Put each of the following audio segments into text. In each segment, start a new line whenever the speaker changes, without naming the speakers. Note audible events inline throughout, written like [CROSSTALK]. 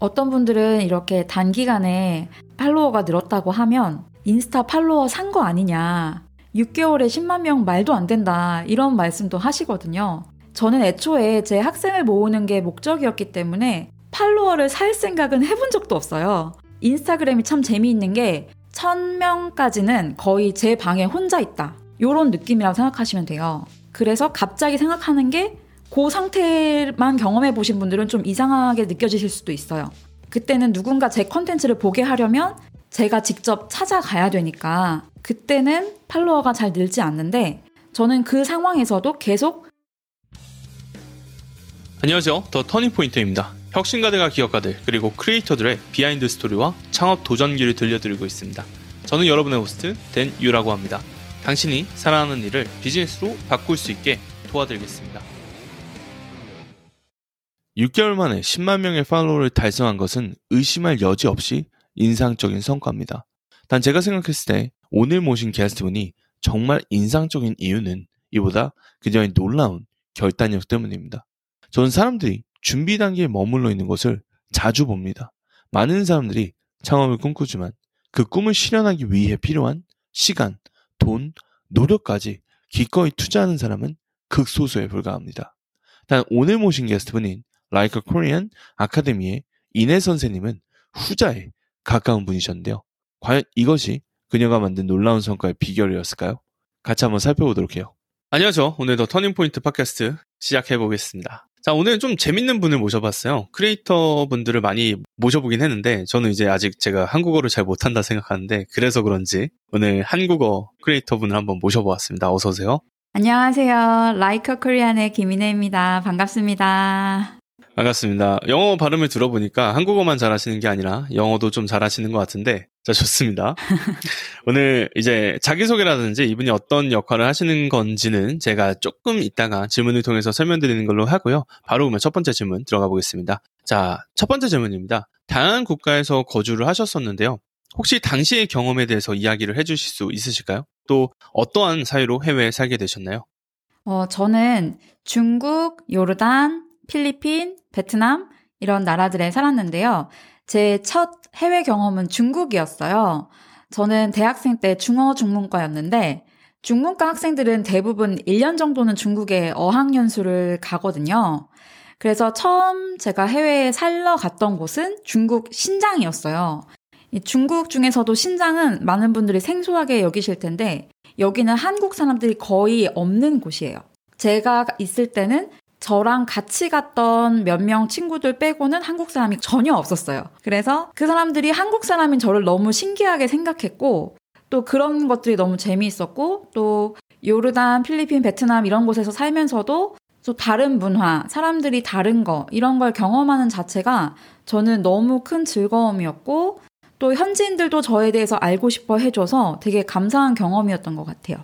어떤 분들은 이렇게 단기간에 팔로워가 늘었다고 하면 인스타 팔로워 산 거 아니냐. 6개월에 10만 명 말도 안 된다. 이런 말씀도 하시거든요. 저는 애초에 제 학생을 모으는 게 목적이었기 때문에 팔로워를 살 생각은 해본 적도 없어요. 인스타그램이 참 재미있는 게 1000명까지는 거의 제 방에 혼자 있다. 요런 느낌이라고 생각하시면 돼요. 그래서 갑자기 생각하는 게 그 상태만 경험해 보신 분들은 좀 이상하게 느껴지실 수도 있어요. 그때는 누군가 제 컨텐츠를 보게 하려면 제가 직접 찾아가야 되니까 그때는 팔로워가 잘 늘지 않는데 저는 그 상황에서도 계속
안녕하세요. The Turning Point입니다. 혁신가들과 기업가들 그리고 크리에이터들의 비하인드 스토리와 창업 도전기를 들려드리고 있습니다. 저는 여러분의 호스트 댄 유라고 합니다. 당신이 사랑하는 일을 비즈니스로 바꿀 수 있게 도와드리겠습니다. 6개월 만에 10만 명의 팔로워를 달성한 것은 의심할 여지 없이 인상적인 성과입니다. 단 제가 생각했을 때 오늘 모신 게스트분이 정말 인상적인 이유는 이보다 그녀의 놀라운 결단력 때문입니다. 저는 사람들이 준비 단계에 머물러 있는 것을 자주 봅니다. 많은 사람들이 창업을 꿈꾸지만 그 꿈을 실현하기 위해 필요한 시간, 돈, 노력까지 기꺼이 투자하는 사람은 극소수에 불과합니다. 단 오늘 모신 게스트분인 Like a Korean 아카데미의 인애 선생님은 후자에 가까운 분이셨는데요. 과연 이것이 그녀가 만든 놀라운 성과의 비결이었을까요? 같이 한번 살펴보도록 해요. 안녕하세요. 오늘도 Turning Point 팟캐스트 시작해보겠습니다. 자, 오늘 좀 재밌는 분을 모셔봤어요. 크리에이터 분들을 많이 모셔보긴 했는데, 저는 이제 아직 제가 한국어를 잘 못한다 생각하는데, 그래서 그런지 오늘 한국어 크리에이터 분을 한번 모셔보았습니다. 어서오세요.
안녕하세요. 라이커 코리안의 김인혜입니다. 반갑습니다.
반갑습니다. 영어 발음을 들어보니까 한국어만 잘하시는 게 아니라 영어도 좀 잘하시는 것 같은데, 자, 좋습니다. [LAUGHS] 오늘 이제 자기소개라든지 이분이 어떤 역할을 하시는 건지는 제가 조금 이따가 질문을 통해서 설명드리는 걸로 하고요. 바로 그러면 첫 번째 질문 들어가 보겠습니다. 자, 첫 번째 질문입니다. 다양한 국가에서 거주를 하셨었는데요. 혹시 당시의 경험에 대해서 이야기를 해주실 수 있으실까요? 또 어떠한 사유로 해외에 살게 되셨나요?
어, 저는 중국, 요르단, 필리핀, 베트남 이런 나라들에 살았는데요. 제 첫 해외 경험은 중국이었어요. 저는 대학생 때 중어 중문과였는데 중문과 학생들은 대부분 1년 정도는 중국에 어학연수를 가거든요. 그래서 처음 제가 해외에 살러 갔던 곳은 중국 신장이었어요. 중국 중에서도 신장은 많은 분들이 생소하게 여기실 텐데 여기는 한국 사람들이 거의 없는 곳이에요. 제가 있을 때는 저랑 같이 갔던 몇 명 친구들 빼고는 한국 사람이 전혀 없었어요. 그래서 그 사람들이 한국 사람인 저를 너무 신기하게 생각했고, 또 그런 것들이 너무 재미있었고, 또 요르단, 필리핀, 베트남 이런 곳에서 살면서도 또 다른 문화, 사람들이 다른 거, 이런 걸 경험하는 자체가 저는 너무 큰 즐거움이었고, 또 현지인들도 저에 대해서 알고 싶어 해줘서 되게 감사한 경험이었던 것 같아요.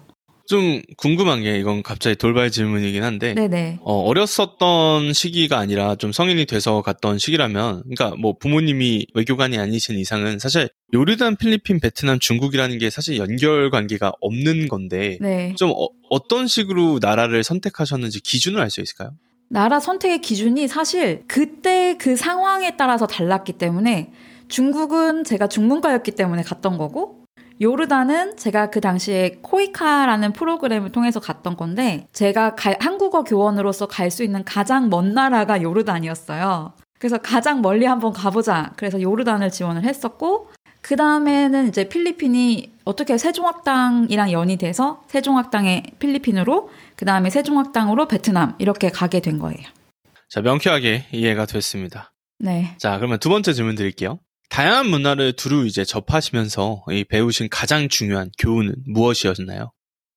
좀 궁금한 게 이건 갑자기 돌발 질문이긴 한데 네네. 어, 어렸었던 시기가 아니라 좀 성인이 돼서 갔던 시기라면 그러니까 뭐 부모님이 외교관이 아니신 이상은 사실 요르단, 필리핀, 베트남, 중국이라는 게 사실 연결 관계가 없는 건데 네. 좀 어, 떤 식으로 나라를 선택하셨는지 기준을 알 수 있을까요?
나라 선택의 기준이 사실 그때 그 상황에 따라서 달랐기 때문에 중국은 제가 중문과였기 때문에 갔던 거고 요르단은 제가 그 당시에 코이카라는 프로그램을 통해서 갔던 건데 제가 갈, 한국어 교원으로서 갈 수 있는 가장 먼 나라가 요르단이었어요. 그래서 가장 멀리 한번 가보자. 그래서 요르단을 지원을 했었고 그 다음에는 이제 필리핀이 어떻게 세종학당이랑 연이 돼서 세종학당의 필리핀으로 그 다음에 세종학당으로 베트남 이렇게 가게 된 거예요.
자 명쾌하게 이해가 됐습니다. 네. 자 그러면 두 번째 질문 드릴게요. 다양한 문화를 두루 이제 접하시면서 배우신 가장 중요한 교훈은 무엇이었나요?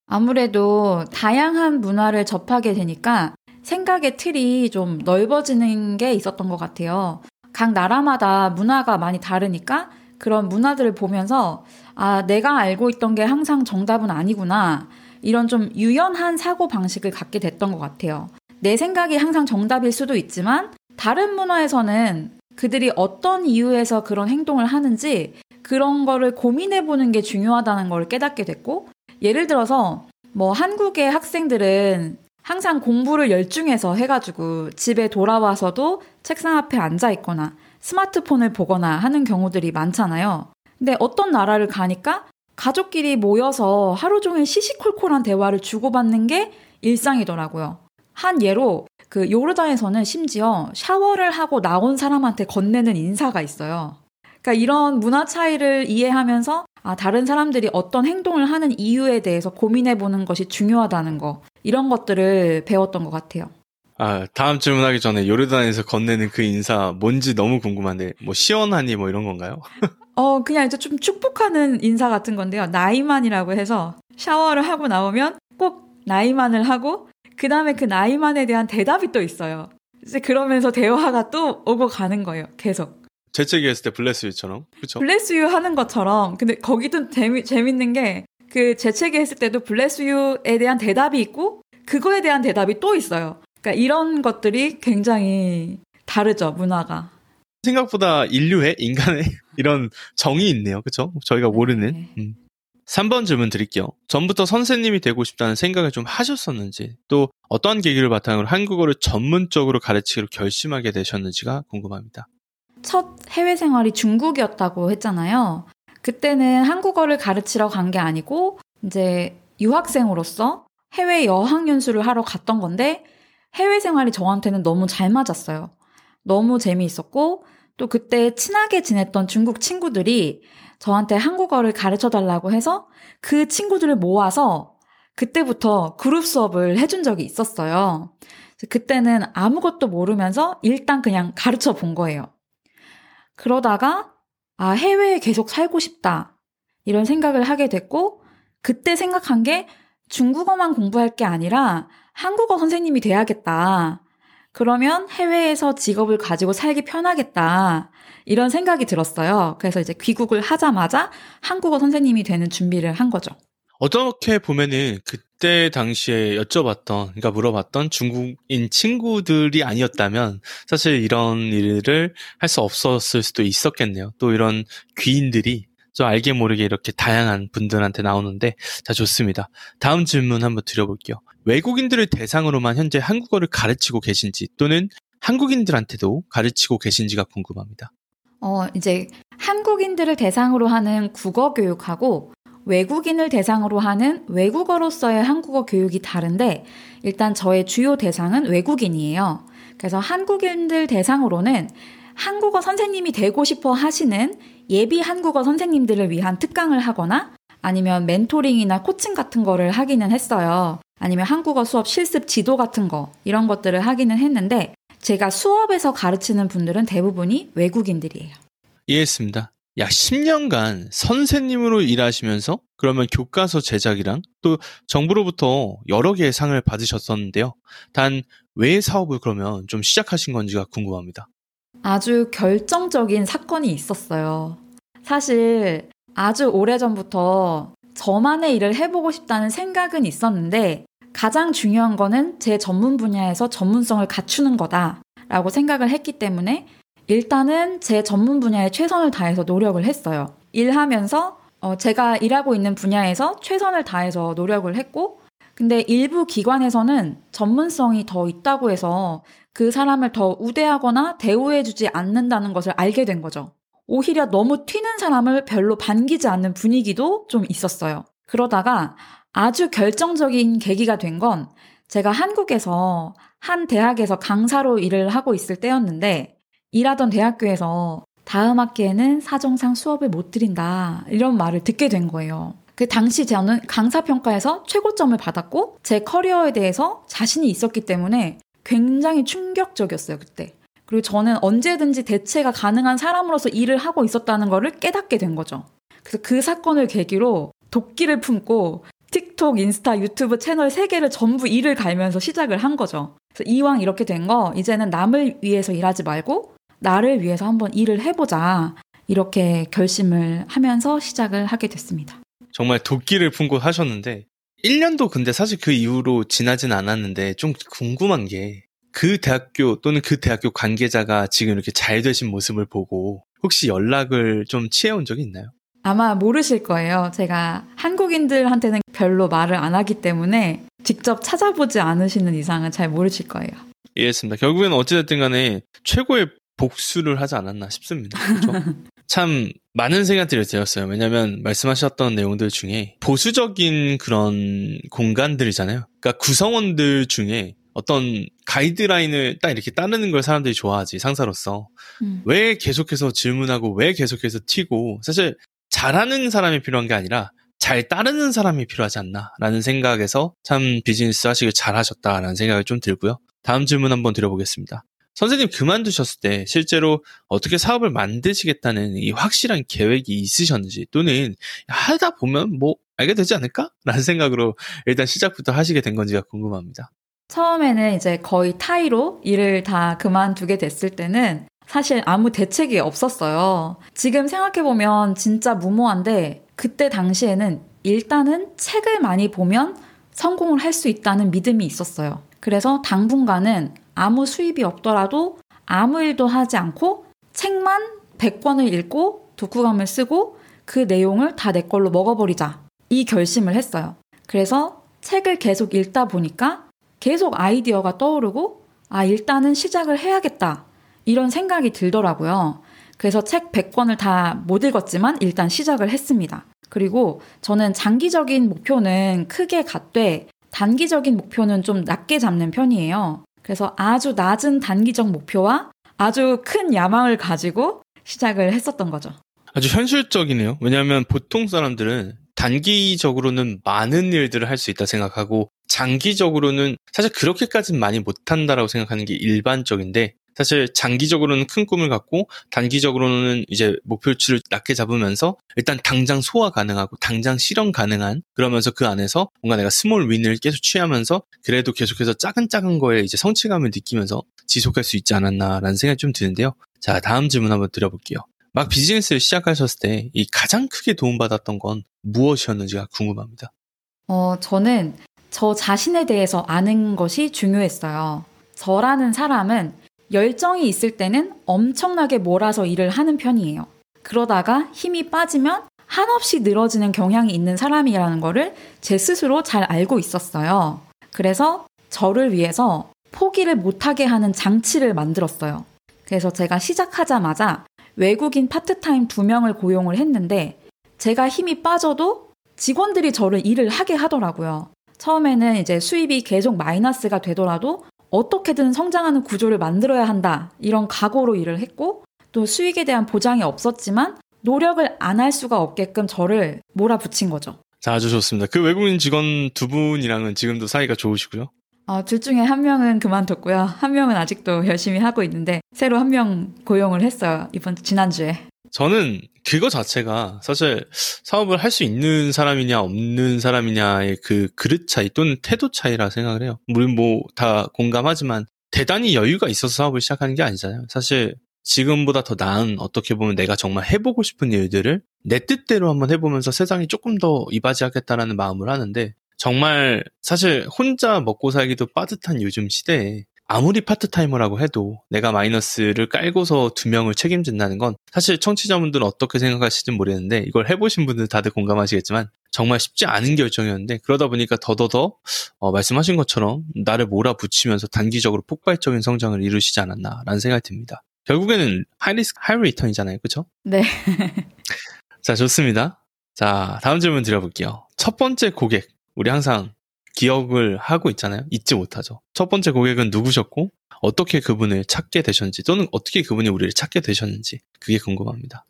아무래도 다양한 문화를 접하게 되니까 생각의 틀이 좀 넓어지는 게 있었던 것 같아요. 각 나라마다 문화가 많이 다르니까 그런 문화들을 보면서 아, 내가 알고 있던 게 항상 정답은 아니구나. 이런 좀 유연한 사고 방식을 갖게 됐던 것 같아요. 내 생각이 항상 정답일 수도 있지만 다른 문화에서는 그들이 어떤 이유에서 그런 행동을 하는지 그런 거를 고민해 보는 게 중요하다는 걸 깨닫게 됐고 예를 들어서 뭐 한국의 학생들은 항상 공부를 열중해서 해가지고 집에 돌아와서도 책상 앞에 앉아 있거나 스마트폰을 보거나 하는 경우들이 많잖아요. 근데 어떤 나라를 가니까 가족끼리 모여서 하루 종일 시시콜콜한 대화를 주고받는 게 일상이더라고요. 한 예로 그 요르단에서는 심지어 샤워를 하고 나온 사람한테 건네는 인사가 있어요. 그러니까 이런 문화 차이를 이해하면서 아, 다른 사람들이 어떤 행동을 하는 이유에 대해서 고민해 보는 것이 중요하다는 거. 이런 것들을 배웠던 것 같아요.
아, 다음 질문하기 전에 요르단에서 건네는 그 인사 뭔지 너무 궁금한데, 뭐, 시원하니 뭐 이런 건가요? [LAUGHS]
어, 그냥 이제 좀 축복하는 인사 같은 건데요. 나이만이라고 해서 샤워를 하고 나오면 꼭 나이만을 하고, 그 다음에 그 나이만에 대한 대답이 또 있어요. 이제 그러면서 대화가 또 오고 가는 거예요. 계속.
재채기 했을 때 블레스유처럼. 그쵸?
블레스유 하는 것처럼. 근데 거기도 재미, 재밌는 게, 그 재채기 했을 때도 블레스유에 대한 대답이 있고, 그거에 대한 대답이 또 있어요. 그러니까 이런 것들이 굉장히 다르죠, 문화가.
생각보다 인류의, 인간의 [LAUGHS] 이런 정이 있네요. 그쵸? 저희가 모르는.
네.
음. 3번 질문 드릴게요. 전부터 선생님이 되고 싶다는 생각을 좀 하셨었는지, 또 어떠한 계기를 바탕으로 한국어를 전문적으로 가르치기로 결심하게 되셨는지가 궁금합니다.
첫 해외 생활이 중국이었다고 했잖아요. 그때는 한국어를 가르치러 간 게 아니고, 이제 유학생으로서 해외 여학 연수를 하러 갔던 건데, 해외 생활이 저한테는 너무 잘 맞았어요. 너무 재미있었고, 또 그때 친하게 지냈던 중국 친구들이 저한테 한국어를 가르쳐 달라고 해서 그 친구들을 모아서 그때부터 그룹 수업을 해준 적이 있었어요. 그때는 아무것도 모르면서 일단 그냥 가르쳐 본 거예요. 그러다가, 아, 해외에 계속 살고 싶다. 이런 생각을 하게 됐고, 그때 생각한 게 중국어만 공부할 게 아니라 한국어 선생님이 돼야겠다. 그러면 해외에서 직업을 가지고 살기 편하겠다. 이런 생각이 들었어요. 그래서 이제 귀국을 하자마자 한국어 선생님이 되는 준비를 한 거죠.
어떻게 보면은 그때 당시에 여쭤봤던, 그러니까 물어봤던 중국인 친구들이 아니었다면 사실 이런 일을 할 수 없었을 수도 있었겠네요. 또 이런 귀인들이 좀 알게 모르게 이렇게 다양한 분들한테 나오는데 자 좋습니다. 다음 질문 한번 드려볼게요. 외국인들을 대상으로만 현재 한국어를 가르치고 계신지 또는 한국인들한테도 가르치고 계신지가 궁금합니다.
어, 이제 한국인들을 대상으로 하는 국어 교육하고 외국인을 대상으로 하는 외국어로서의 한국어 교육이 다른데 일단 저의 주요 대상은 외국인이에요. 그래서 한국인들 대상으로는 한국어 선생님이 되고 싶어 하시는 예비 한국어 선생님들을 위한 특강을 하거나 아니면 멘토링이나 코칭 같은 거를 하기는 했어요. 아니면 한국어 수업 실습 지도 같은 거, 이런 것들을 하기는 했는데, 제가 수업에서 가르치는 분들은 대부분이 외국인들이에요.
이해했습니다. 약 10년간 선생님으로 일하시면서 그러면 교과서 제작이랑 또 정부로부터 여러 개의 상을 받으셨었는데요. 단 왜 사업을 그러면 좀 시작하신 건지가 궁금합니다.
아주 결정적인 사건이 있었어요. 사실 아주 오래전부터 저만의 일을 해보고 싶다는 생각은 있었는데 가장 중요한 거는 제 전문 분야에서 전문성을 갖추는 거다라고 생각을 했기 때문에 일단은 제 전문 분야에 최선을 다해서 노력을 했어요. 일하면서 어, 제가 일하고 있는 분야에서 최선을 다해서 노력을 했고 근데 일부 기관에서는 전문성이 더 있다고 해서 그 사람을 더 우대하거나 대우해주지 않는다는 것을 알게 된 거죠. 오히려 너무 튀는 사람을 별로 반기지 않는 분위기도 좀 있었어요. 그러다가 아주 결정적인 계기가 된 건 제가 한국에서 한 대학에서 강사로 일을 하고 있을 때였는데 일하던 대학교에서 다음 학기에는 사정상 수업을 못 드린다. 이런 말을 듣게 된 거예요. 그 당시 저는 강사 평가에서 최고점을 받았고 제 커리어에 대해서 자신이 있었기 때문에 굉장히 충격적이었어요, 그때. 그리고 저는 언제든지 대체가 가능한 사람으로서 일을 하고 있었다는 거를 깨닫게 된 거죠. 그래서 그 사건을 계기로 도끼를 품고 틱톡, 인스타, 유튜브 채널 3개를 전부 일을 갈면서 시작을 한 거죠. 그래서 이왕 이렇게 된 거, 이제는 남을 위해서 일하지 말고 나를 위해서 한번 일을 해보자. 이렇게 결심을 하면서 시작을 하게 됐습니다.
정말 도끼를 품고 하셨는데 1년도 근데 사실 그 이후로 지나진 않았는데 좀 궁금한 게 그 대학교 또는 그 대학교 관계자가 지금 이렇게 잘 되신 모습을 보고 혹시 연락을 좀 취해온 적이 있나요?
아마 모르실 거예요. 제가 한국인들한테는 별로 말을 안 하기 때문에 직접 찾아보지 않으시는 이상은 잘 모르실 거예요.
이해했습니다. 결국에는 어찌됐든 간에 최고의 복수를 하지 않았나 싶습니다. 그렇죠? [LAUGHS] 참 많은 생각들이 들었어요. 왜냐하면 말씀하셨던 내용들 중에 보수적인 그런 공간들이잖아요. 그러니까 구성원들 중에 어떤 가이드라인을 딱 이렇게 따르는 걸 사람들이 좋아하지 상사로서
음.
왜 계속해서 질문하고 왜 계속해서 튀고 사실 잘하는 사람이 필요한 게 아니라 잘 따르는 사람이 필요하지 않나라는 생각에서 참 비즈니스 하시길 잘하셨다라는 생각이 좀 들고요. 다음 질문 한번 드려보겠습니다. 선생님 그만두셨을 때 실제로 어떻게 사업을 만드시겠다는 이 확실한 계획이 있으셨는지 또는 하다 보면 뭐 알게 되지 않을까? 라는 생각으로 일단 시작부터 하시게 된 건지가 궁금합니다.
처음에는 이제 거의 타이로 일을 다 그만두게 됐을 때는 사실 아무 대책이 없었어요. 지금 생각해보면 진짜 무모한데 그때 당시에는 일단은 책을 많이 보면 성공을 할 수 있다는 믿음이 있었어요. 그래서 당분간은 아무 수입이 없더라도 아무 일도 하지 않고 책만 100권을 읽고 독후감을 쓰고 그 내용을 다 내 걸로 먹어버리자. 이 결심을 했어요. 그래서 책을 계속 읽다 보니까 계속 아이디어가 떠오르고 아, 일단은 시작을 해야겠다. 이런 생각이 들더라고요. 그래서 책 100권을 다 못 읽었지만 일단 시작을 했습니다. 그리고 저는 장기적인 목표는 크게 갖되 단기적인 목표는 좀 낮게 잡는 편이에요. 그래서 아주 낮은 단기적 목표와 아주 큰 야망을 가지고 시작을 했었던 거죠.
아주 현실적이네요. 왜냐하면 보통 사람들은 단기적으로는 많은 일들을 할 수 있다 생각하고 장기적으로는 사실 그렇게까지는 많이 못한다라고 생각하는 게 일반적인데 사실 장기적으로는 큰 꿈을 갖고 단기적으로는 이제 목표치를 낮게 잡으면서 일단 당장 소화 가능하고 당장 실현 가능한 그러면서 그 안에서 뭔가 내가 small win을 계속 취하면서 그래도 계속해서 작은 작은 거에 이제 성취감을 느끼면서 지속할 수 있지 않았나라는 생각이 좀 드는데요. 자, 다음 질문 한번 드려볼게요. 막 비즈니스를 시작하셨을 때 이 가장 크게 도움받았던 건 무엇이었는지가 궁금합니다.
어, 저는 저 자신에 대해서 아는 것이 중요했어요. 저라는 사람은 열정이 있을 때는 엄청나게 몰아서 일을 하는 편이에요. 그러다가 힘이 빠지면 한없이 늘어지는 경향이 있는 사람이라는 거를 제 스스로 잘 알고 있었어요. 그래서 저를 위해서 포기를 못하게 하는 장치를 만들었어요. 그래서 제가 시작하자마자 외국인 파트타임 두 명을 고용을 했는데 제가 힘이 빠져도 직원들이 저를 일을 하게 하더라고요. 처음에는 이제 수입이 계속 마이너스가 되더라도 어떻게든 성장하는 구조를 만들어야 한다. 이런 각오로 일을 했고 또 수익에 대한 보장이 없었지만 노력을 안 할 수가 없게끔 저를 몰아붙인 거죠.
자, 아주 좋습니다. 그 외국인 직원 두 분이랑은 지금도 사이가 좋으시고요.
어, 둘 중에 한 명은 그만뒀고요. 한 명은 아직도 열심히 하고 있는데 새로 한 명 고용을 했어요. 이번 지난주에.
저는 그거 자체가 사실 사업을 할 수 있는 사람이냐 없는 사람이냐의 그 그릇 차이 또는 태도 차이라 생각을 해요. 물론 뭐 다 공감하지만 대단히 여유가 있어서 사업을 시작하는 게 아니잖아요. 사실 지금보다 더 나은 어떻게 보면 내가 정말 해보고 싶은 일들을 내 뜻대로 한번 해보면서 세상이 조금 더 이바지하겠다라는 마음을 하는데 정말 사실 혼자 먹고 살기도 빠듯한 요즘 시대에 아무리 파트타이머라고 해도 내가 마이너스를 깔고서 두 명을 책임진다는 건 사실 청취자분들은 어떻게 생각하실지 모르겠는데 이걸 해보신 분들 다들 공감하시겠지만 정말 쉽지 않은 결정이었는데 그러다 보니까 더더더 어, 말씀하신 것처럼 나를 몰아붙이면서 단기적으로 폭발적인 성장을 이루시지 않았나라는 생각이 듭니다. 결국에는 high risk high return이잖아요. 그렇죠?
네. [LAUGHS]
자, 좋습니다. 자, 다음 질문 드려볼게요. 첫 번째 고객. 우리 항상 기억을 하고 있잖아요. 잊지 못하죠. 첫 번째 고객은 누구셨고, 어떻게 그분을 찾게 되셨는지, 또는 어떻게 그분이 우리를 찾게 되셨는지, 그게 궁금합니다.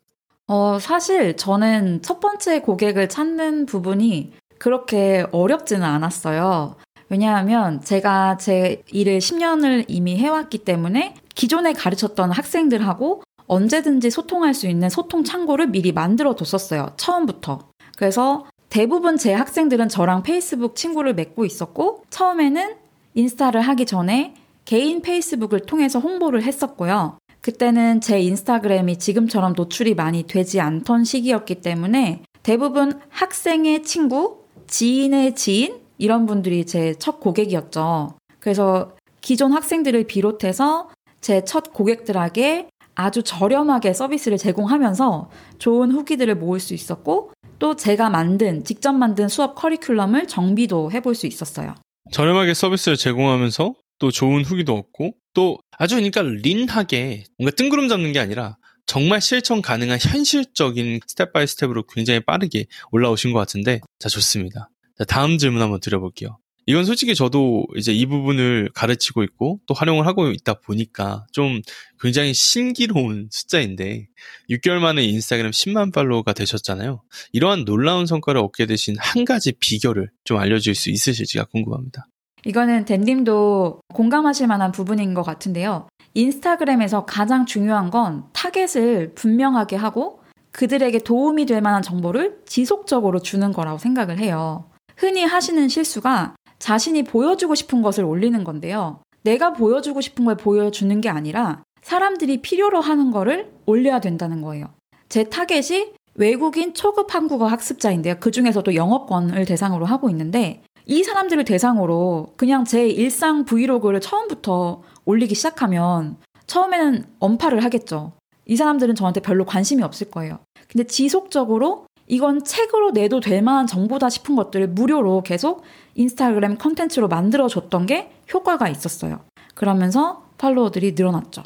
어, 사실 저는 첫 번째 고객을 찾는 부분이 그렇게 어렵지는 않았어요. 왜냐하면 제가 제 일을 10년을 이미 해왔기 때문에 기존에 가르쳤던 학생들하고 언제든지 소통할 수 있는 소통 창고를 미리 만들어 뒀었어요. 처음부터. 그래서 대부분 제 학생들은 저랑 페이스북 친구를 맺고 있었고, 처음에는 인스타를 하기 전에 개인 페이스북을 통해서 홍보를 했었고요. 그때는 제 인스타그램이 지금처럼 노출이 많이 되지 않던 시기였기 때문에 대부분 학생의 친구, 지인의 지인, 이런 분들이 제 첫 고객이었죠. 그래서 기존 학생들을 비롯해서 제 첫 고객들에게 아주 저렴하게 서비스를 제공하면서 좋은 후기들을 모을 수 있었고 또 제가 만든, 직접 만든 수업 커리큘럼을 정비도 해볼 수 있었어요.
저렴하게 서비스를 제공하면서 또 좋은 후기도 얻고 또 아주 그러니까 lean하게 뭔가 뜬구름 잡는 게 아니라 정말 실천 가능한 현실적인 step by step으로 굉장히 빠르게 올라오신 것 같은데 자 좋습니다. 자 다음 질문 한번 드려볼게요. 이건 솔직히 저도 이제 이 부분을 가르치고 있고 또 활용을 하고 있다 보니까 좀 굉장히 신기로운 숫자인데 6개월 만에 인스타그램 10만 팔로워가 되셨잖아요. 이러한 놀라운 성과를 얻게 되신 한 가지 비결을 좀 알려줄 수 있으실지가 궁금합니다.
이거는 댄님도 공감하실 만한 부분인 것 같은데요. 인스타그램에서 가장 중요한 건 타겟을 분명하게 하고 그들에게 도움이 될 만한 정보를 지속적으로 주는 거라고 생각을 해요. 흔히 하시는 실수가 자신이 보여주고 싶은 것을 올리는 건데요. 내가 보여주고 싶은 걸 보여주는 게 아니라 사람들이 필요로 하는 거를 올려야 된다는 거예요. 제 타겟이 외국인 초급 한국어 학습자인데요. 그 중에서도 영어권을 대상으로 하고 있는데 이 사람들을 대상으로 그냥 제 일상 브이로그를 처음부터 올리기 시작하면 처음에는 언파를 하겠죠. 이 사람들은 저한테 별로 관심이 없을 거예요. 근데 지속적으로 이건 책으로 내도 될 만한 정보다 싶은 것들을 무료로 계속 인스타그램 컨텐츠로 만들어줬던 게 효과가 있었어요. 그러면서 팔로워들이 늘어났죠.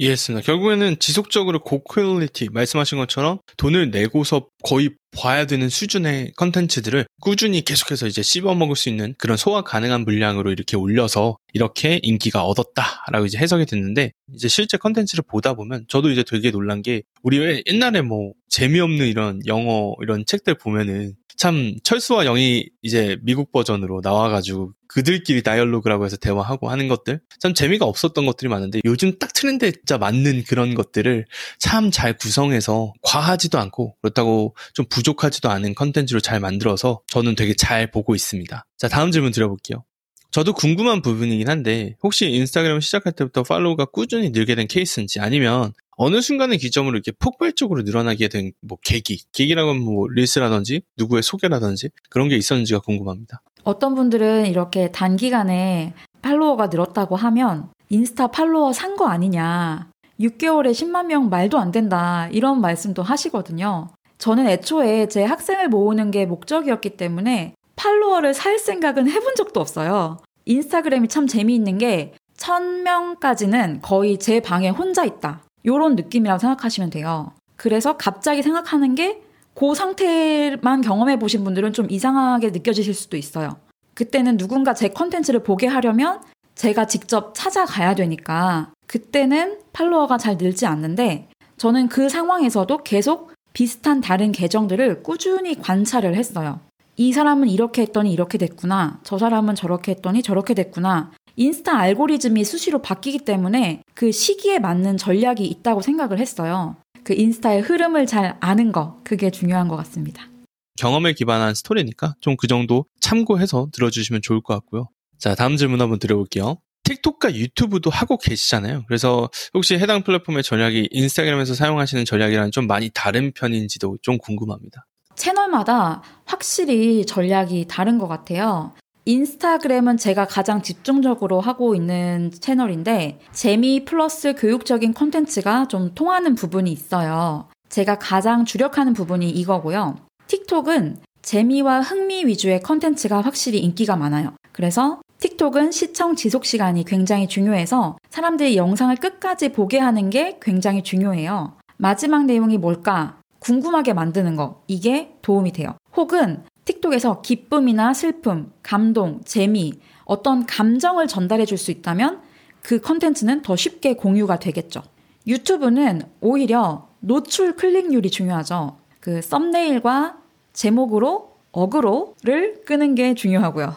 이해했습니다. 결국에는 지속적으로 고퀄리티 말씀하신 것처럼 돈을 내고서 거의 봐야 되는 수준의 컨텐츠들을 꾸준히 계속해서 이제 씹어 먹을 수 있는 그런 소화 가능한 물량으로 이렇게 올려서 이렇게 인기가 얻었다라고 이제 해석이 됐는데 이제 실제 컨텐츠를 보다 보면 저도 이제 되게 놀란 게 우리 왜 옛날에 뭐 재미없는 이런 영어 이런 책들 보면은 참 철수와 영이 이제 미국 버전으로 나와가지고 그들끼리 dialogue라고 해서 대화하고 하는 것들 참 재미가 없었던 것들이 많은데 요즘 딱 트렌드에 진짜 맞는 그런 것들을 참 잘 구성해서 과하지도 않고 그렇다고 좀 부족하지도 않은 컨텐츠로 잘 만들어서 저는 되게 잘 보고 있습니다. 자 다음 질문 드려볼게요. 저도 궁금한 부분이긴 한데 혹시 인스타그램을 시작할 때부터 팔로우가 꾸준히 늘게 된 케이스인지 아니면 어느 순간의 기점으로 이렇게 폭발적으로 늘어나게 된 뭐 계기, 계기라고 하면 뭐 릴스라든지 누구의 소개라든지 그런 게 있었는지가 궁금합니다.
어떤 분들은 이렇게 단기간에 팔로워가 늘었다고 하면 인스타 팔로워 산 거 아니냐. 6개월에 10만 명 말도 안 된다. 이런 말씀도 하시거든요. 저는 애초에 제 학생을 모으는 게 목적이었기 때문에 팔로워를 살 생각은 해본 적도 없어요. 인스타그램이 참 재미있는 게 1000명까지는 거의 제 방에 혼자 있다. 요런 느낌이라고 생각하시면 돼요. 그래서 갑자기 생각하는 게 그 상태만 경험해 보신 분들은 좀 이상하게 느껴지실 수도 있어요. 그때는 누군가 제 컨텐츠를 보게 하려면 제가 직접 찾아가야 되니까 그때는 팔로워가 잘 늘지 않는데 저는 그 상황에서도 계속 비슷한 다른 계정들을 꾸준히 관찰을 했어요. 이 사람은 이렇게 했더니 이렇게 됐구나. 저 사람은 저렇게 했더니 저렇게 됐구나. 인스타 알고리즘이 수시로 바뀌기 때문에 그 시기에 맞는 전략이 있다고 생각을 했어요. 그 인스타의 흐름을 잘 아는 거, 그게 중요한 것 같습니다.
경험에 기반한 스토리니까 좀 그 정도 참고해서 들어주시면 좋을 것 같고요. 자, 다음 질문 한번 드려볼게요. 틱톡과 유튜브도 하고 계시잖아요. 그래서 혹시 해당 플랫폼의 전략이 인스타그램에서 사용하시는 전략이랑 좀 많이 다른 편인지도 좀 궁금합니다.
채널마다 확실히 전략이 다른 것 같아요. 인스타그램은 제가 가장 집중적으로 하고 있는 채널인데 재미 플러스 교육적인 콘텐츠가 좀 통하는 부분이 있어요. 제가 가장 주력하는 부분이 이거고요. 틱톡은 재미와 흥미 위주의 콘텐츠가 확실히 인기가 많아요. 그래서 틱톡은 시청 지속 시간이 굉장히 중요해서 사람들이 영상을 끝까지 보게 하는 게 굉장히 중요해요. 마지막 내용이 뭘까? 궁금하게 만드는 거. 이게 도움이 돼요. 혹은 틱톡에서 기쁨이나 슬픔, 감동, 재미, 어떤 감정을 전달해 줄 수 있다면 그 컨텐츠는 더 쉽게 공유가 되겠죠. 유튜브는 오히려 노출 클릭률이 중요하죠. 그 썸네일과 제목으로 어그로를 끄는 게 중요하고요.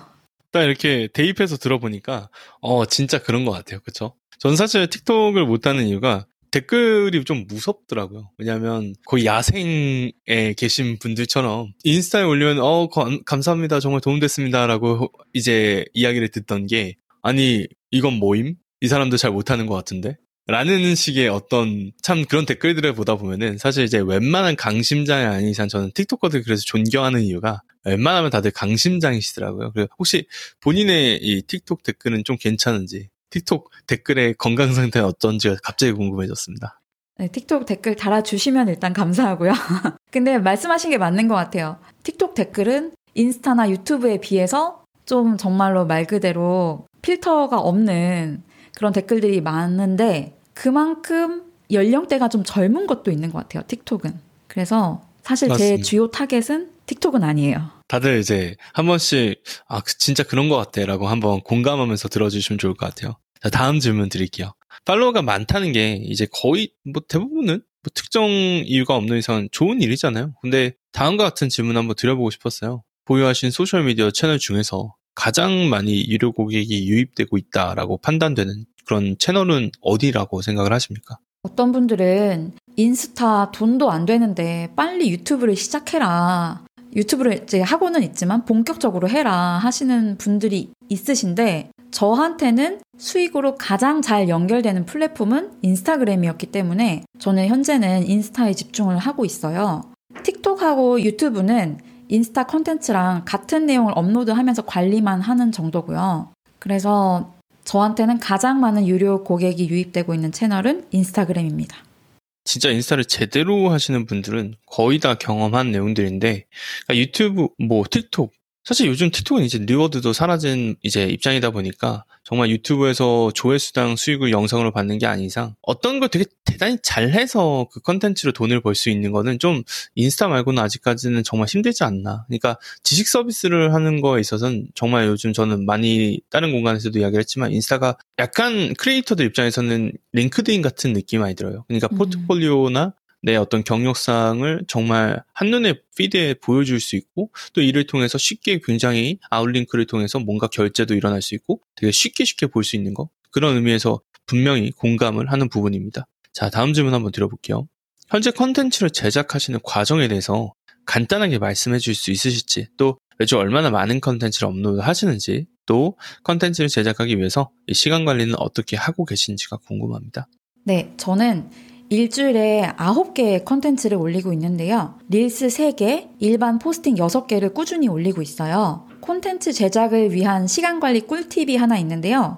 딱 이렇게 대입해서 들어보니까 어 진짜 그런 것 같아요. 그쵸? 전 사실 틱톡을 못하는 이유가 댓글이 좀 무섭더라고요. 왜냐하면 거의 야생에 계신 분들처럼 인스타에 올리면 어 감, 사합니다 정말 도움됐습니다라고 이제 이야기를 듣던 게 아니 이건 뭐임? 이 사람들 잘 못하는 것 같은데 라는 식의 어떤 참 그런 댓글들을 보다 보면은 사실 이제 웬만한 강심장이 아닌 이상 저는 틱톡커들 그래서 존경하는 이유가 웬만하면 다들 강심장이시더라고요. 그래서 혹시 본인의 이 틱톡 댓글은 좀 괜찮은지 틱톡 댓글의 건강 상태는 어떤지 갑자기 궁금해졌습니다.
네, 틱톡 댓글 달아주시면 일단 감사하고요. [LAUGHS] 근데 말씀하신 게 맞는 것 같아요. 틱톡 댓글은 인스타나 유튜브에 비해서 좀 정말로 말 그대로 필터가 없는 그런 댓글들이 많은데 그만큼 연령대가 좀 젊은 것도 있는 것 같아요. 틱톡은. 그래서 사실
맞습니다.
제 주요 타겟은 틱톡은 아니에요.
다들 이제 한 번씩 아 그- 진짜 그런 것 같아라고 한번 공감하면서 들어주시면 좋을 것 같아요. 자, 다음 질문 드릴게요. 팔로워가 많다는 게 이제 거의 뭐 대부분은 뭐 특정 이유가 없는 이상 좋은 일이잖아요. 근데 다음과 같은 질문 한번 드려보고 싶었어요. 보유하신 소셜미디어 채널 중에서 가장 많이 유료 고객이 유입되고 있다라고 판단되는 그런 채널은 어디라고 생각을 하십니까?
어떤 분들은 인스타 돈도 안 되는데 빨리 유튜브를 시작해라. 유튜브를 이제 하고는 있지만 본격적으로 해라 하시는 분들이 있으신데 저한테는 수익으로 가장 잘 연결되는 플랫폼은 인스타그램이었기 때문에 저는 현재는 인스타에 집중을 하고 있어요. 틱톡하고 유튜브는 인스타 컨텐츠랑 같은 내용을 업로드하면서 관리만 하는 정도고요. 그래서 저한테는 가장 많은 유료 고객이 유입되고 있는 채널은 인스타그램입니다.
진짜 인스타를 제대로 하시는 분들은 거의 다 경험한 내용들인데 그러니까 유튜브 뭐 틱톡 사실 요즘 틱톡은 이제 reward도 사라진 이제 입장이다 보니까 정말 유튜브에서 조회수당 수익을 영상으로 받는 게 아닌 이상 어떤 걸 되게 대단히 잘해서 그 컨텐츠로 돈을 벌 수 있는 거는 좀 인스타 말고는 아직까지는 정말 힘들지 않나. 그러니까 지식 서비스를 하는 거에 있어서는 정말 요즘 저는 많이 다른 공간에서도 이야기를 했지만 인스타가 약간 크리에이터들 입장에서는 LinkedIn 같은 느낌이 많이 들어요. 그러니까
음.
포트폴리오나 내 어떤 경력상을 정말 한눈에 feed에 보여줄 수 있고 또 이를 통해서 쉽게 굉장히 outlink를 통해서 뭔가 결제도 일어날 수 있고 되게 쉽게 쉽게 볼 수 있는 거 그런 의미에서 분명히 공감을 하는 부분입니다. 자 다음 질문 한번 드려볼게요. 현재 컨텐츠를 제작하시는 과정에 대해서 간단하게 말씀해 줄 수 있으실지 또 매주 얼마나 많은 컨텐츠를 업로드 하시는지 또 컨텐츠를 제작하기 위해서 이 시간 관리는 어떻게 하고 계신지가 궁금합니다.
네, 저는 일주일에 9개의 컨텐츠를 올리고 있는데요. Reels 3개, 일반 포스팅 6개를 꾸준히 올리고 있어요. 콘텐츠 제작을 위한 시간 관리 꿀팁이 하나 있는데요.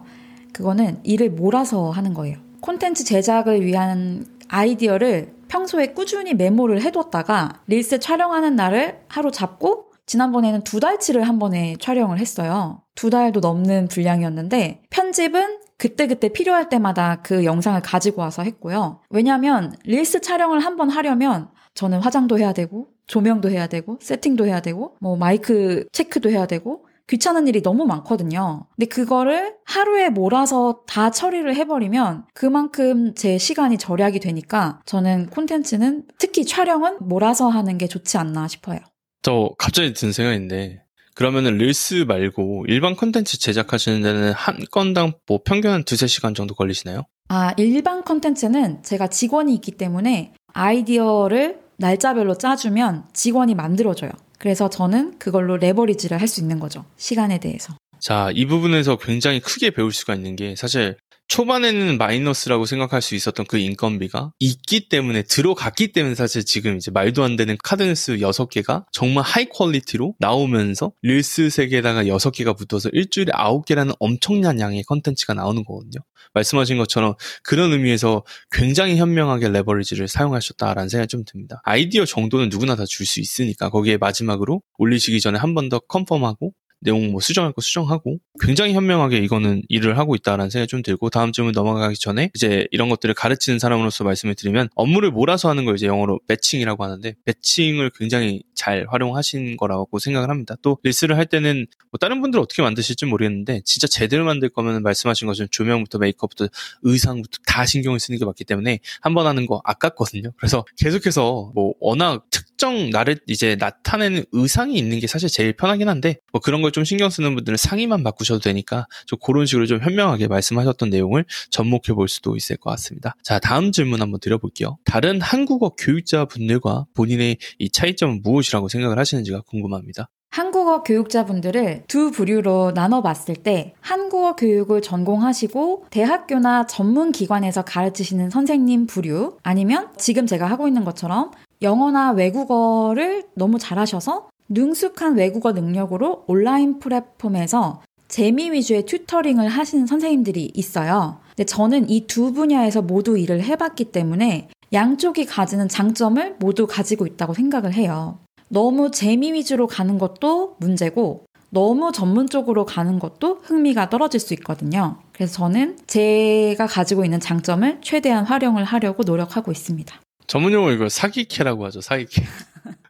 그거는 일을 몰아서 하는 거예요. 콘텐츠 제작을 위한 아이디어를 평소에 꾸준히 메모를 해뒀다가 Reels 촬영하는 날을 하루 잡고 지난번에는 두 달치를 한 번에 촬영을 했어요. 두 달도 넘는 분량이었는데 편집은 그때그때 필요할 때마다 그 영상을 가지고 와서 했고요. 왜냐면 Reels 촬영을 한번 하려면 저는 화장도 해야 되고 조명도 해야 되고 세팅도 해야 되고 뭐 마이크 체크도 해야 되고 귀찮은 일이 너무 많거든요. 근데 그거를 하루에 몰아서 다 처리를 해버리면 그만큼 제 시간이 절약이 되니까 저는 콘텐츠는 특히 촬영은 몰아서 하는 게 좋지 않나 싶어요.
저 갑자기 든 생각인데 그러면은 릴스 말고 일반 컨텐츠 제작하시는 데는 한 건당 뭐 평균 한 두세 시간 정도 걸리시나요?
아, 일반 컨텐츠는 제가 직원이 있기 때문에 아이디어를 날짜별로 짜주면 직원이 만들어줘요. 그래서 저는 그걸로 leverage를 할 수 있는 거죠. 시간에 대해서.
자, 이 부분에서 굉장히 크게 배울 수가 있는 게 사실 초반에는 마이너스라고 생각할 수 있었던 그 인건비가 있기 때문에 들어갔기 때문에 사실 지금 이제 말도 안 되는 카드뉴스 6개가 정말 high quality로 나오면서 Reels 3개에다가 6개가 붙어서 일주일에 9개라는 엄청난 양의 컨텐츠가 나오는 거거든요. 말씀하신 것처럼 그런 의미에서 굉장히 현명하게 leverage를 사용하셨다라는 생각이 좀 듭니다. 아이디어 정도는 누구나 다 줄 수 있으니까 거기에 마지막으로 올리시기 전에 한 번 더 confirm하고 내용 뭐 수정할 거 수정하고 굉장히 현명하게 이거는 일을 하고 있다라는 생각이 좀 들고 다음 질문 넘어가기 전에 이제 이런 것들을 가르치는 사람으로서 말씀을 드리면 업무를 몰아서 하는 걸 이제 영어로 매칭이라고 하는데 매칭을 굉장히 잘 활용하신 거라고 생각을 합니다. 또 릴스를 할 때는 뭐 다른 분들 어떻게 만드실지 모르겠는데 진짜 제대로 만들 거면 말씀하신 것처럼 조명부터 메이크업부터 의상부터 다 신경을 쓰는 게 맞기 때문에 한 번 하는 거 아깝거든요. 그래서 계속해서 뭐 워낙 특정 나를 이제 나타내는 의상이 있는 게 사실 제일 편하긴 한데 뭐 그런 걸좀 신경 쓰는 분들은 상의만 바꾸셔도 되니까 좀 그런 식으로 좀 현명하게 말씀하셨던 내용을 접목해 볼 수도 있을 것 같습니다. 자 다음 질문 한번 드려볼게요. 다른 한국어 교육자 분들과 본인의 이 차이점은 무엇이라고 생각을 하시는지가 궁금합니다.
한국어 교육자분들을 두 부류로 나눠봤을 때 한국어 교육을 전공하시고 대학교나 전문 기관에서 가르치시는 선생님 부류 아니면 지금 제가 하고 있는 것처럼 영어나 외국어를 너무 잘하셔서 능숙한 외국어 능력으로 온라인 플랫폼에서 재미 위주의 튜터링을 하시는 선생님들이 있어요. 근데 저는 이 두 분야에서 모두 일을 해봤기 때문에 양쪽이 가지는 장점을 모두 가지고 있다고 생각을 해요. 너무 재미 위주로 가는 것도 문제고 너무 전문적으로 가는 것도 흥미가 떨어질 수 있거든요. 그래서 저는 제가 가지고 있는 장점을 최대한 활용을 하려고 노력하고 있습니다.
전문 용어 이거 사기캐라고 하죠. 사기캐.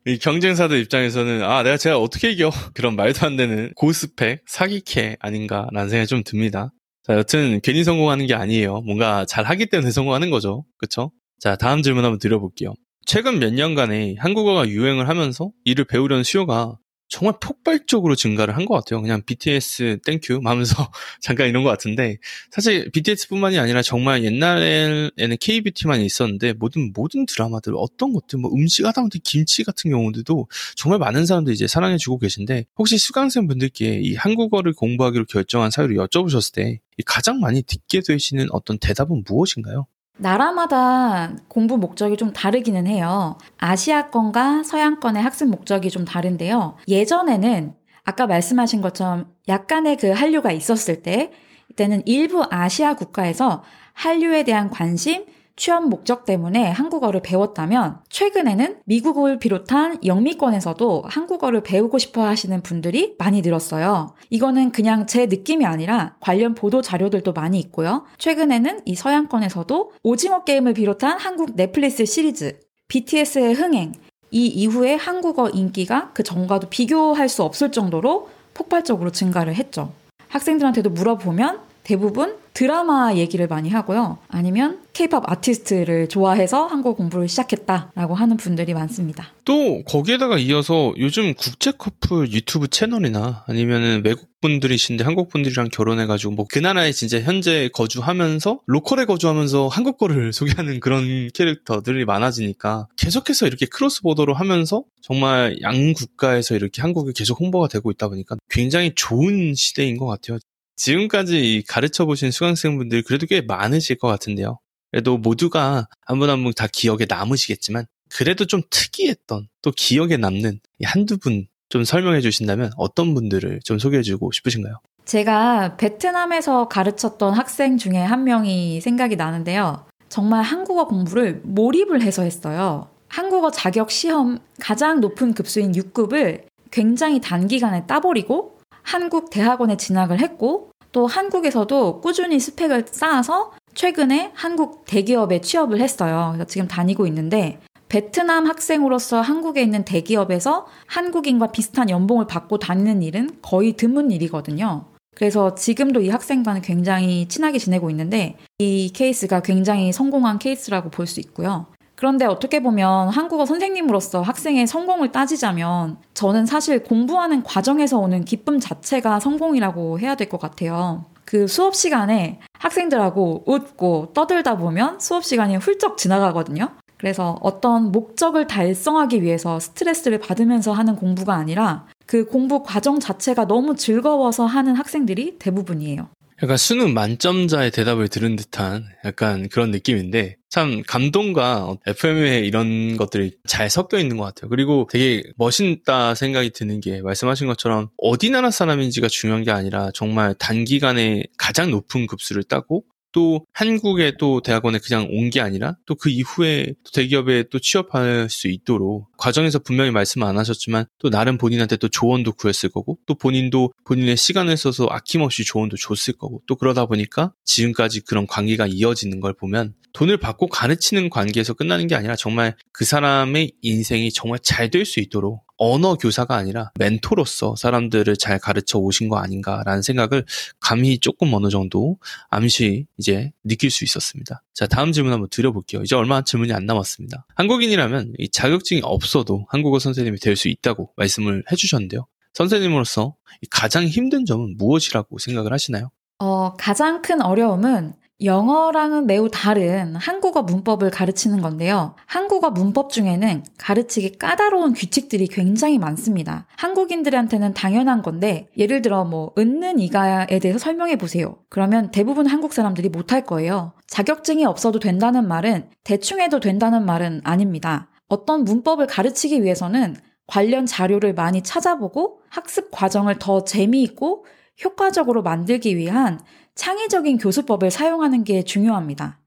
이 경쟁사들 입장에서는 아 내가 제가 어떻게 이겨 [LAUGHS] 그런 말도 안 되는 고스펙 사기캐 아닌가라는 생각이 좀 듭니다. 자 여튼 괜히 성공하는 게 아니에요. 뭔가 잘 하기 때문에 성공하는 거죠. 그쵸? 자 다음 질문 한번 드려볼게요. 최근 몇 년간에 한국어가 유행을 하면서 이를 배우려는 수요가 정말 폭발적으로 증가를 한 것 같아요. 그냥 BTS thank you 하면서 [LAUGHS] 잠깐 이런 것 같은데 사실 BTS뿐만이 아니라 정말 옛날에는 K-beauty만 있었는데 모든 모든 드라마들 어떤 것들 뭐 음식 하다못해 김치 같은 경우들도 정말 많은 사람들이 이제 사랑해주고 계신데 혹시 수강생 분들께 이 한국어를 공부하기로 결정한 사유를 여쭤보셨을 때 가장 많이 듣게 되시는 어떤 대답은 무엇인가요?
나라마다 공부 목적이 좀 다르기는 해요. 아시아권과 서양권의 학습 목적이 좀 다른데요. 예전에는 아까 말씀하신 것처럼 약간의 그 한류가 있었을 때, 이때는 일부 아시아 국가에서 한류에 대한 관심, 취업 목적 때문에 한국어를 배웠다면 최근에는 미국을 비롯한 영미권에서도 한국어를 배우고 싶어 하시는 분들이 많이 늘었어요. 이거는 그냥 제 느낌이 아니라 관련 보도 자료들도 많이 있고요. 최근에는 이 서양권에서도 오징어 게임을 비롯한 한국 넷플릭스 시리즈, BTS의 흥행, 이 이후에 한국어 인기가 그 전과도 비교할 수 없을 정도로 폭발적으로 증가를 했죠. 학생들한테도 물어보면 대부분 드라마 얘기를 많이 하고요. 아니면 케이팝 아티스트를 좋아해서 한국 공부를 시작했다라고 하는 분들이 많습니다.
또 거기에다가 이어서 요즘 국제 커플 유튜브 채널이나 아니면은 외국 분들이신데 한국 분들이랑 결혼해가지고 뭐 그 나라에 진짜 현재 거주하면서 local에 거주하면서 한국 거를 [LAUGHS] 소개하는 그런 캐릭터들이 많아지니까 계속해서 이렇게 cross border로 하면서 정말 양 국가에서 이렇게 한국이 계속 홍보가 되고 있다 보니까 굉장히 좋은 시대인 것 같아요. 지금까지 가르쳐 보신 수강생분들 그래도 꽤 많으실 것 같은데요. 그래도 모두가 한 분 한 분 다 기억에 남으시겠지만 그래도 좀 특이했던 또 기억에 남는 한두 분 좀 설명해 주신다면 어떤 분들을 좀 소개해 주고 싶으신가요?
제가 베트남에서 가르쳤던 학생 중에 한 명이 생각이 나는데요. 정말 한국어 공부를 몰입을 해서 했어요. 한국어 자격 시험 가장 높은 급수인 6급을 굉장히 단기간에 따버리고 한국 대학원에 진학을 했고 또 한국에서도 꾸준히 스펙을 쌓아서 최근에 한국 대기업에 취업을 했어요. 그래서 지금 다니고 있는데 베트남 학생으로서 한국에 있는 대기업에서 한국인과 비슷한 연봉을 받고 다니는 일은 거의 드문 일이거든요. 그래서 지금도 이 학생과는 굉장히 친하게 지내고 있는데 이 케이스가 굉장히 성공한 케이스라고 볼 수 있고요. 그런데 어떻게 보면 한국어 선생님으로서 학생의 성공을 따지자면 저는 사실 공부하는 과정에서 오는 기쁨 자체가 성공이라고 해야 될 것 같아요. 그 수업 시간에 학생들하고 웃고 떠들다 보면 수업 시간이 훌쩍 지나가거든요. 그래서 어떤 목적을 달성하기 위해서 스트레스를 받으면서 하는 공부가 아니라 그 공부 과정 자체가 너무 즐거워서 하는 학생들이 대부분이에요.
약간 수능 만점자의 대답을 들은 듯한 약간 그런 느낌인데 참 감동과 FM의 이런 것들이 잘 섞여 있는 것 같아요. 그리고 되게 멋있다 생각이 드는 게 말씀하신 것처럼 어디 나라 사람인지가 중요한 게 아니라 정말 단기간에 가장 높은 급수를 따고 또 한국의 또 대학원에 그냥 온 게 아니라 또 그 이후에 또 대기업에 또 취업할 수 있도록 과정에서 분명히 말씀 안 하셨지만 또 나름 본인한테 또 조언도 구했을 거고 또 본인도 본인의 시간을 써서 아낌없이 조언도 줬을 거고 또 그러다 보니까 지금까지 그런 관계가 이어지는 걸 보면 돈을 받고 가르치는 관계에서 끝나는 게 아니라 정말 그 사람의 인생이 정말 잘 될 수 있도록 언어 교사가 아니라 멘토로서 사람들을 잘 가르쳐 오신 거 아닌가라는 생각을 감히 조금 어느 정도 암시 이제 느낄 수 있었습니다. 자, 다음 질문 한번 드려볼게요. 이제 얼마 질문이 안 남았습니다. 한국인이라면 이 자격증이 없어도 한국어 선생님이 될 수 있다고 말씀을 해주셨는데요. 선생님으로서 가장 힘든 점은 무엇이라고 생각을 하시나요?
어, 가장 큰 어려움은 영어랑은 매우 다른 한국어 문법을 가르치는 건데요. 한국어 문법 중에는 가르치기 까다로운 규칙들이 굉장히 많습니다. 한국인들한테는 당연한 건데, 예를 들어 뭐, 은는 이가에 대해서 설명해 보세요. 그러면 대부분 한국 사람들이 못할 거예요. 자격증이 없어도 된다는 말은 대충 해도 된다는 말은 아닙니다. 어떤 문법을 가르치기 위해서는 관련 자료를 많이 찾아보고 학습 과정을 더 재미있고 효과적으로 만들기 위한 창의적인 교수법을 사용하는 게 중요합니다.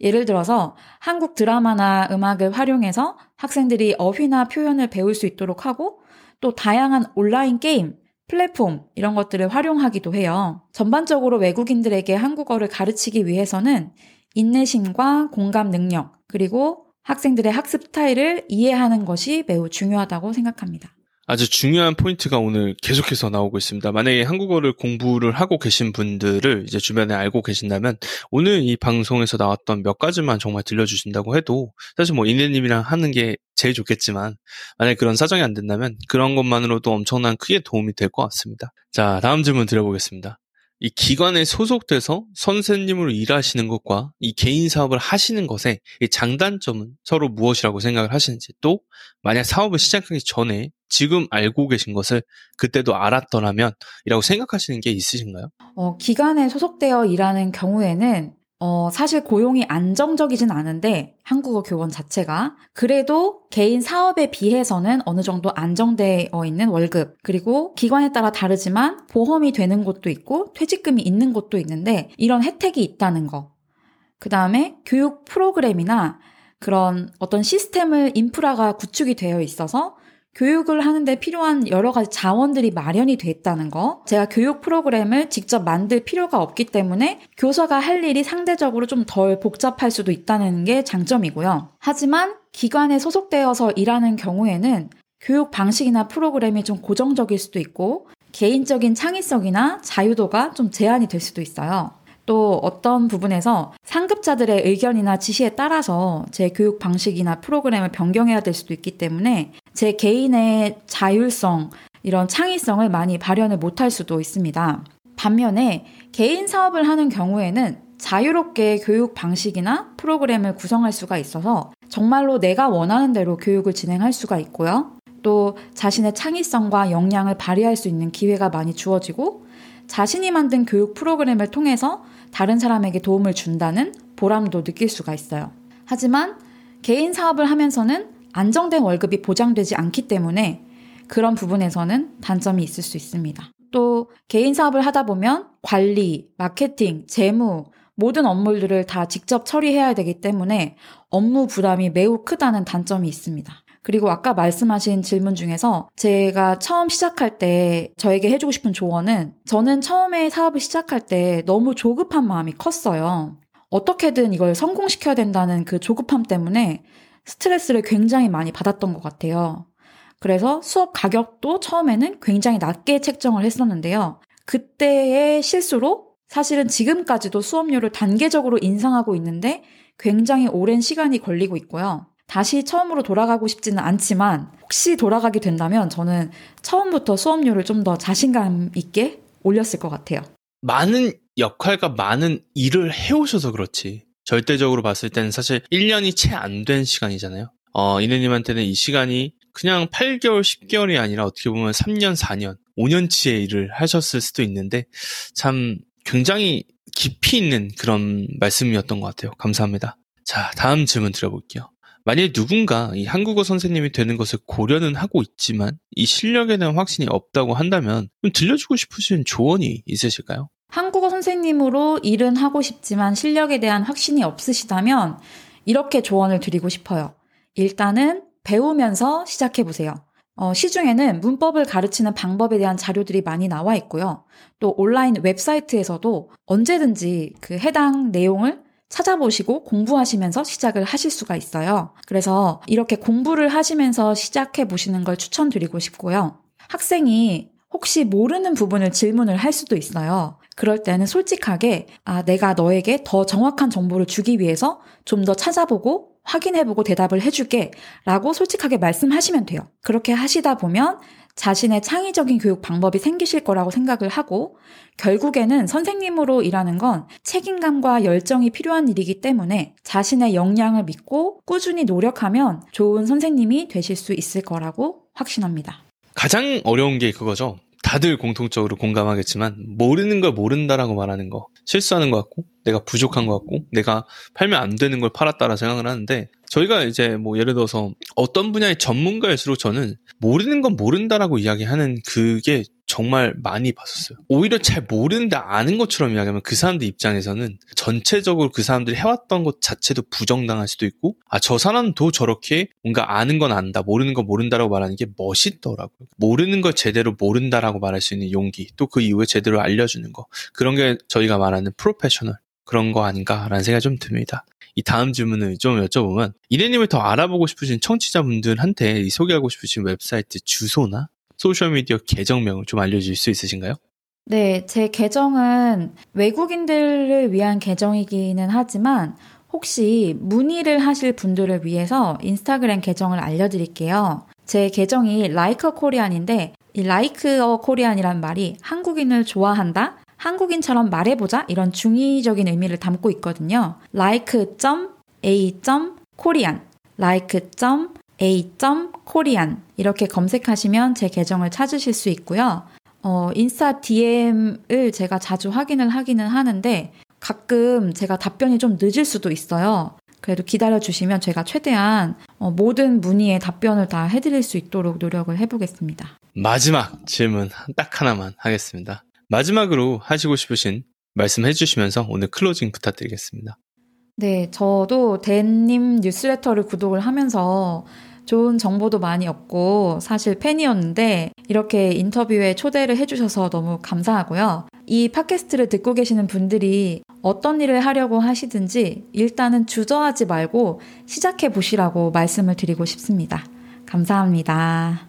예를 들어서 한국 드라마나 음악을 활용해서 학생들이 어휘나 표현을 배울 수 있도록 하고 또 다양한 온라인 게임, 플랫폼 이런 것들을 활용하기도 해요. 전반적으로 외국인들에게 한국어를 가르치기 위해서는 인내심과 공감 능력, 그리고 학생들의 학습 스타일을 이해하는 것이 매우 중요하다고 생각합니다.
아주 중요한 포인트가 오늘 계속해서 나오고 있습니다. 만약에 한국어를 공부를 하고 계신 분들을 이제 주변에 알고 계신다면 오늘 이 방송에서 나왔던 몇 가지만 정말 들려주신다고 해도 사실 뭐 이내님이랑 하는 게 제일 좋겠지만 만약에 그런 사정이 안 된다면 그런 것만으로도 엄청난 크게 도움이 될 것 같습니다. 자, 다음 질문 드려보겠습니다. 이 기관에 소속돼서 선생님으로 일하시는 것과 이 개인 사업을 하시는 것의 장단점은 서로 무엇이라고 생각을 하시는지 또 만약 사업을 시작하기 전에 지금 알고 계신 것을 그때도 알았더라면 이라고 생각하시는 게 있으신가요?
어, 기관에 소속되어 일하는 경우에는 어, 사실 고용이 안정적이진 않은데 한국어 교원 자체가 그래도 개인 사업에 비해서는 어느 정도 안정되어 있는 월급 그리고 기관에 따라 다르지만 보험이 되는 곳도 있고 퇴직금이 있는 곳도 있는데 이런 혜택이 있다는 거. 그 다음에 교육 프로그램이나 그런 어떤 시스템을 인프라가 구축이 되어 있어서 교육을 하는데 필요한 여러 가지 자원들이 마련이 돼 있다는 거. 제가 교육 프로그램을 직접 만들 필요가 없기 때문에 교사가 할 일이 상대적으로 좀 덜 복잡할 수도 있다는 게 장점이고요. 하지만 기관에 소속되어서 일하는 경우에는 교육 방식이나 프로그램이 좀 고정적일 수도 있고 개인적인 창의성이나 자유도가 좀 제한이 될 수도 있어요. 또 어떤 부분에서 상급자들의 의견이나 지시에 따라서 제 교육 방식이나 프로그램을 변경해야 될 수도 있기 때문에 제 개인의 자율성, 이런 창의성을 많이 발현을 못할 수도 있습니다. 반면에 개인 사업을 하는 경우에는 자유롭게 교육 방식이나 프로그램을 구성할 수가 있어서 정말로 내가 원하는 대로 교육을 진행할 수가 있고요. 또 자신의 창의성과 역량을 발휘할 수 있는 기회가 많이 주어지고 자신이 만든 교육 프로그램을 통해서 다른 사람에게 도움을 준다는 보람도 느낄 수가 있어요. 하지만 개인 사업을 하면서는 안정된 월급이 보장되지 않기 때문에 그런 부분에서는 단점이 있을 수 있습니다. 또 개인 사업을 하다 보면 관리, 마케팅, 재무, 모든 업무들을 다 직접 처리해야 되기 때문에 업무 부담이 매우 크다는 단점이 있습니다. 그리고 아까 말씀하신 질문 중에서 제가 처음 시작할 때 저에게 해주고 싶은 조언은 저는 처음에 사업을 시작할 때 너무 조급한 마음이 컸어요. 어떻게든 이걸 성공시켜야 된다는 그 조급함 때문에 스트레스를 굉장히 많이 받았던 것 같아요. 그래서 수업 가격도 처음에는 굉장히 낮게 책정을 했었는데요. 그때의 실수로 사실은 지금까지도 수업료를 단계적으로 인상하고 있는데 굉장히 오랜 시간이 걸리고 있고요. 다시 처음으로 돌아가고 싶지는 않지만 혹시 돌아가게 된다면 저는 처음부터 수업료를 좀 더 자신감 있게 올렸을 것 같아요.
많은 역할과 많은 일을 해오셔서 그렇지. 절대적으로 봤을 때는 사실 1년이 채 안 된 시간이잖아요. 어, 이네님한테는 이 시간이 그냥 8개월, 10개월이 아니라 어떻게 보면 3년, 4년, 5년치의 일을 하셨을 수도 있는데 참 굉장히 깊이 있는 그런 말씀이었던 것 같아요. 감사합니다. 자, 다음 질문 드려볼게요. 만일 누군가 이 한국어 선생님이 되는 것을 고려는 하고 있지만 이 실력에 대한 확신이 없다고 한다면 좀 들려주고 싶으신 조언이 있으실까요?
한국어 선생님으로 일은 하고 싶지만 실력에 대한 확신이 없으시다면 이렇게 조언을 드리고 싶어요. 일단은 배우면서 시작해 보세요. 어, 시중에는 문법을 가르치는 방법에 대한 자료들이 많이 나와 있고요. 또 온라인 웹사이트에서도 언제든지 그 해당 내용을 찾아보시고 공부하시면서 시작을 하실 수가 있어요. 그래서 이렇게 공부를 하시면서 시작해 보시는 걸 추천드리고 싶고요. 학생이 혹시 모르는 부분을 질문을 할 수도 있어요. 그럴 때는 솔직하게, 아, 내가 너에게 더 정확한 정보를 주기 위해서 좀 더 찾아보고 확인해보고 대답을 해줄게. 라고 솔직하게 말씀하시면 돼요. 그렇게 하시다 보면 자신의 창의적인 교육 방법이 생기실 거라고 생각을 하고 결국에는 선생님으로 일하는 건 책임감과 열정이 필요한 일이기 때문에 자신의 역량을 믿고 꾸준히 노력하면 좋은 선생님이 되실 수 있을 거라고 확신합니다.
가장 어려운 게 그거죠. 다들 공통적으로 공감하겠지만 모르는 걸 모른다라고 말하는 거 실수하는 것 같고 내가 부족한 것 같고 내가 팔면 안 되는 걸 팔았다라 생각을 하는데 저희가 이제 뭐 예를 들어서 어떤 분야의 전문가일수록 저는 모르는 건 모른다라고 이야기하는 그게 정말 많이 봤었어요. 오히려 잘 모르는데 아는 것처럼 이야기하면 그 사람들 입장에서는 전체적으로 그 사람들이 해왔던 것 자체도 부정당할 수도 있고 아 저 사람도 저렇게 뭔가 아는 건 안다 모르는 건 모른다라고 말하는 게 멋있더라고요. 모르는 걸 제대로 모른다라고 말할 수 있는 용기 또 그 이후에 제대로 알려주는 거 그런 게 저희가 말하는 프로페셔널 그런 거 아닌가라는 생각이 좀 듭니다. 이 다음 질문을 좀 여쭤보면 인애님을 더 알아보고 싶으신 청취자분들한테 소개하고 싶으신 웹사이트 주소나 소셜미디어 계정명을 좀 알려주실 수 있으신가요?
네, 제 계정은 외국인들을 위한 계정이기는 하지만 혹시 문의를 하실 분들을 위해서 인스타그램 계정을 알려드릴게요. 제 계정이 Like a Korean인데 이 Like a Korean이란 말이 한국인을 좋아한다? 한국인처럼 말해보자? 이런 중의적인 의미를 담고 있거든요. like.a.korean like.a.korean 이렇게 검색하시면 제 계정을 찾으실 수 있고요. 어, 인스타 DM을 제가 자주 확인을 하기는 하는데 가끔 제가 답변이 좀 늦을 수도 있어요. 그래도 기다려 주시면 제가 최대한 어, 모든 문의에 답변을 다 해드릴 수 있도록 노력을 해보겠습니다.
마지막 질문 딱 하나만 하겠습니다. 마지막으로 하시고 싶으신 말씀 해 주시면서 오늘 클로징 부탁드리겠습니다.
네, 저도 댄님 뉴스레터를 구독을 하면서 좋은 정보도 많이 얻고 사실 팬이었는데 이렇게 인터뷰에 초대를 해주셔서 너무 감사하고요. 이 팟캐스트를 듣고 계시는 분들이 어떤 일을 하려고 하시든지 일단은 주저하지 말고 시작해 보시라고 말씀을 드리고 싶습니다. 감사합니다.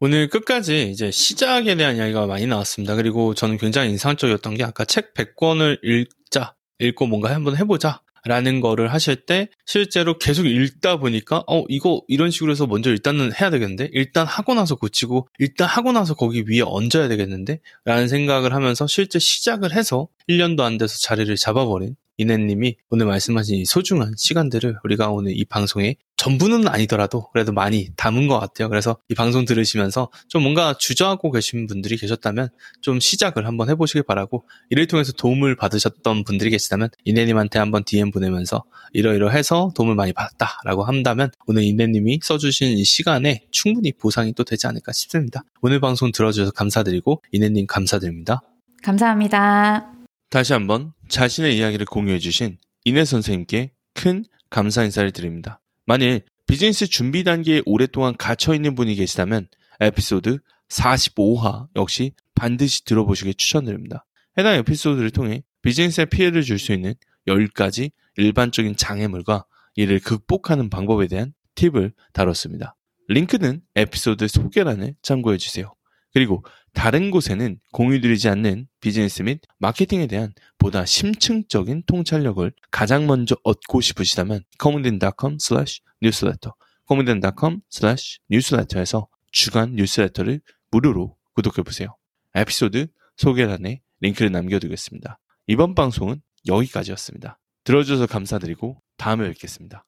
오늘 끝까지 이제 시작에 대한 이야기가 많이 나왔습니다. 그리고 저는 굉장히 인상적이었던 게 아까 책 100권을 읽자, 읽고 뭔가 한번 해보자. 라는 거를 하실 때 실제로 계속 읽다 보니까 어 이거 이런 식으로 해서 먼저 일단은 해야 되겠는데? 일단 하고 나서 고치고 일단 하고 나서 거기 위에 얹어야 되겠는데? 라는 생각을 하면서 실제 시작을 해서 1년도 안 돼서 자리를 잡아버린 이내님이 오늘 말씀하신 이 소중한 시간들을 우리가 오늘 이 방송에 전부는 아니더라도 그래도 많이 담은 것 같아요. 그래서 이 방송 들으시면서 좀 뭔가 주저하고 계신 분들이 계셨다면 좀 시작을 한번 해보시길 바라고 이를 통해서 도움을 받으셨던 분들이 계시다면 이내님한테 한번 DM 보내면서 이러이러해서 도움을 많이 받았다라고 한다면 오늘 이내님이 써주신 이 시간에 충분히 보상이 또 되지 않을까 싶습니다. 오늘 방송 들어주셔서 감사드리고 이내님 감사드립니다.
감사합니다.
다시 한번 자신의 이야기를 공유해 주신 이내 선생님께 큰 감사 인사를 드립니다. 만일 비즈니스 준비 단계에 오랫동안 갇혀 있는 분이 계시다면 에피소드 45화 역시 반드시 들어보시길 추천드립니다. 해당 에피소드를 통해 비즈니스에 피해를 줄 수 있는 10가지 일반적인 장애물과 이를 극복하는 방법에 대한 팁을 다뤘습니다. 링크는 에피소드 소개란을 참고해 주세요. 그리고 다른 곳에는 공유드리지 않는 비즈니스 및 마케팅에 대한 보다 심층적인 통찰력을 가장 먼저 얻고 싶으시다면 commodin.com slash newsletter commodin.com slash newsletter에서 주간 뉴스레터를 무료로 구독해 보세요. 에피소드 소개란에 링크를 남겨두겠습니다. 이번 방송은 여기까지였습니다. 들어주셔서 감사드리고 다음에 뵙겠습니다.